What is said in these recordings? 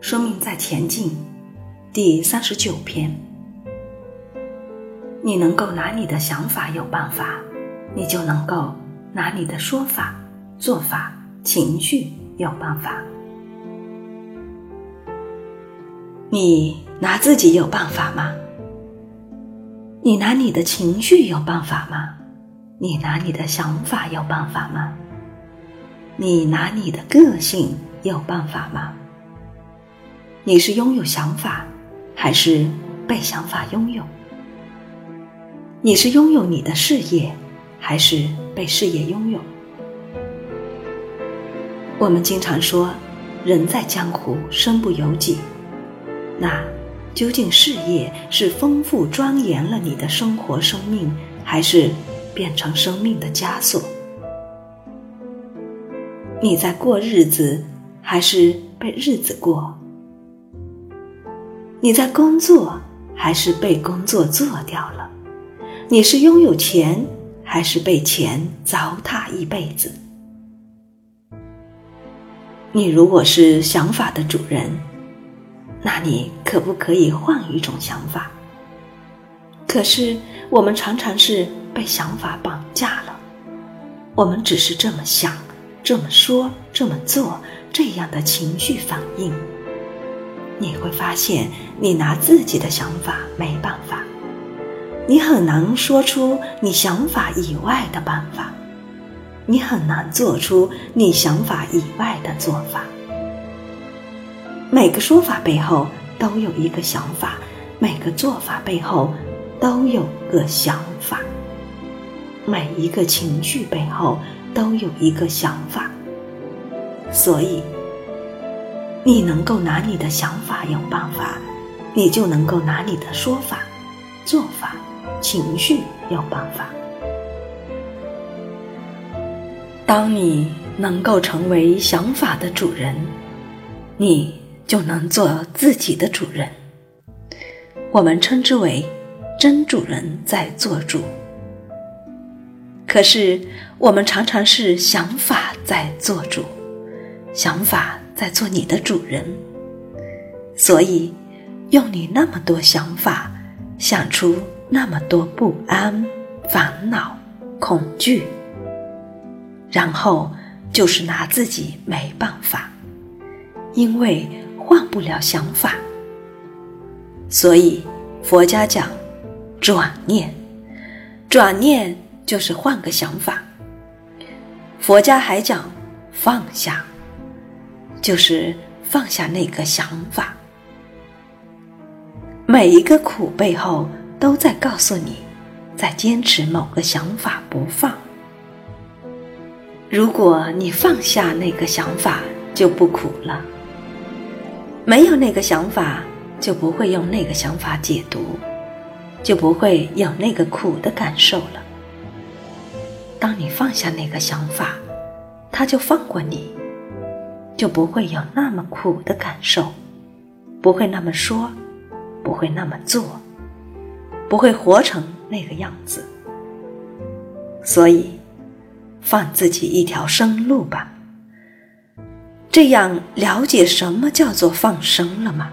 生命在前进，第三十九篇。你能够拿你的想法有办法，你就能够拿你的说法、做法、情绪有办法。你拿自己有办法吗？你拿你的情绪有办法吗？你拿你的想法有办法吗？你拿你的个性有办法吗？你是拥有想法，还是被想法拥有？你是拥有你的事业，还是被事业拥有？我们经常说“人在江湖，身不由己”，那究竟事业是丰富庄严了你的生活生命，还是变成生命的枷锁？你在过日子，还是被日子过？你在工作，还是被工作做掉了？你是拥有钱，还是被钱糟蹋一辈子？你如果是想法的主人，那你可不可以换一种想法？可是我们常常是被想法绑架了，我们只是这么想、这么说、这么做，这样的情绪反应。你会发现，你拿自己的想法没办法，你很难说出你想法以外的办法，你很难做出你想法以外的做法。每个说法背后都有一个想法，每个做法背后都有个想法，每一个情绪背后都有一个想法，所以。你能够拿你的想法有办法，你就能够拿你的说法、做法、情绪有办法。当你能够成为想法的主人，你就能做自己的主人。我们称之为真主人在做主。可是我们常常是想法在做主，想法。在做你的主人，所以用你那么多想法想出那么多不安、烦恼、恐惧，然后就是拿自己没办法，因为换不了想法。所以佛家讲转念，转念就是换个想法。佛家还讲放下。就是放下那个想法。每一个苦背后都在告诉你，在坚持某个想法不放。如果你放下那个想法，就不苦了。没有那个想法，就不会用那个想法解读，就不会有那个苦的感受了。当你放下那个想法，他就放过你。就不会有那么苦的感受，不会那么说，不会那么做，不会活成那个样子。所以，放自己一条生路吧。这样了解什么叫做放生了吗？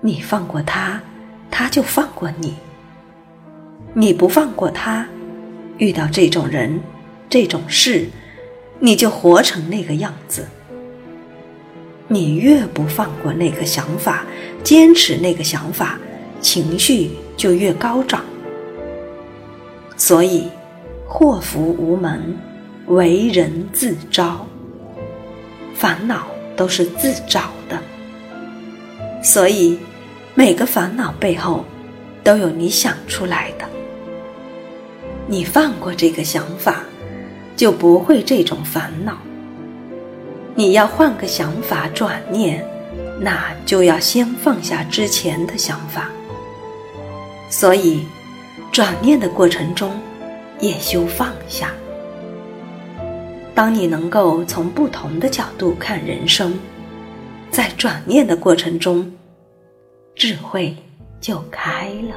你放过他，他就放过你；你不放过他，遇到这种人、这种事，你就活成那个样子。你越不放过那个想法，坚持那个想法，情绪就越高涨。所以，祸福无门，为人自招。烦恼都是自找的。所以，每个烦恼背后，都有你想出来的。你放过这个想法，就不会这种烦恼。你要换个想法转念，那就要先放下之前的想法。所以，转念的过程中，也修放下。当你能够从不同的角度看人生，在转念的过程中，智慧就开了。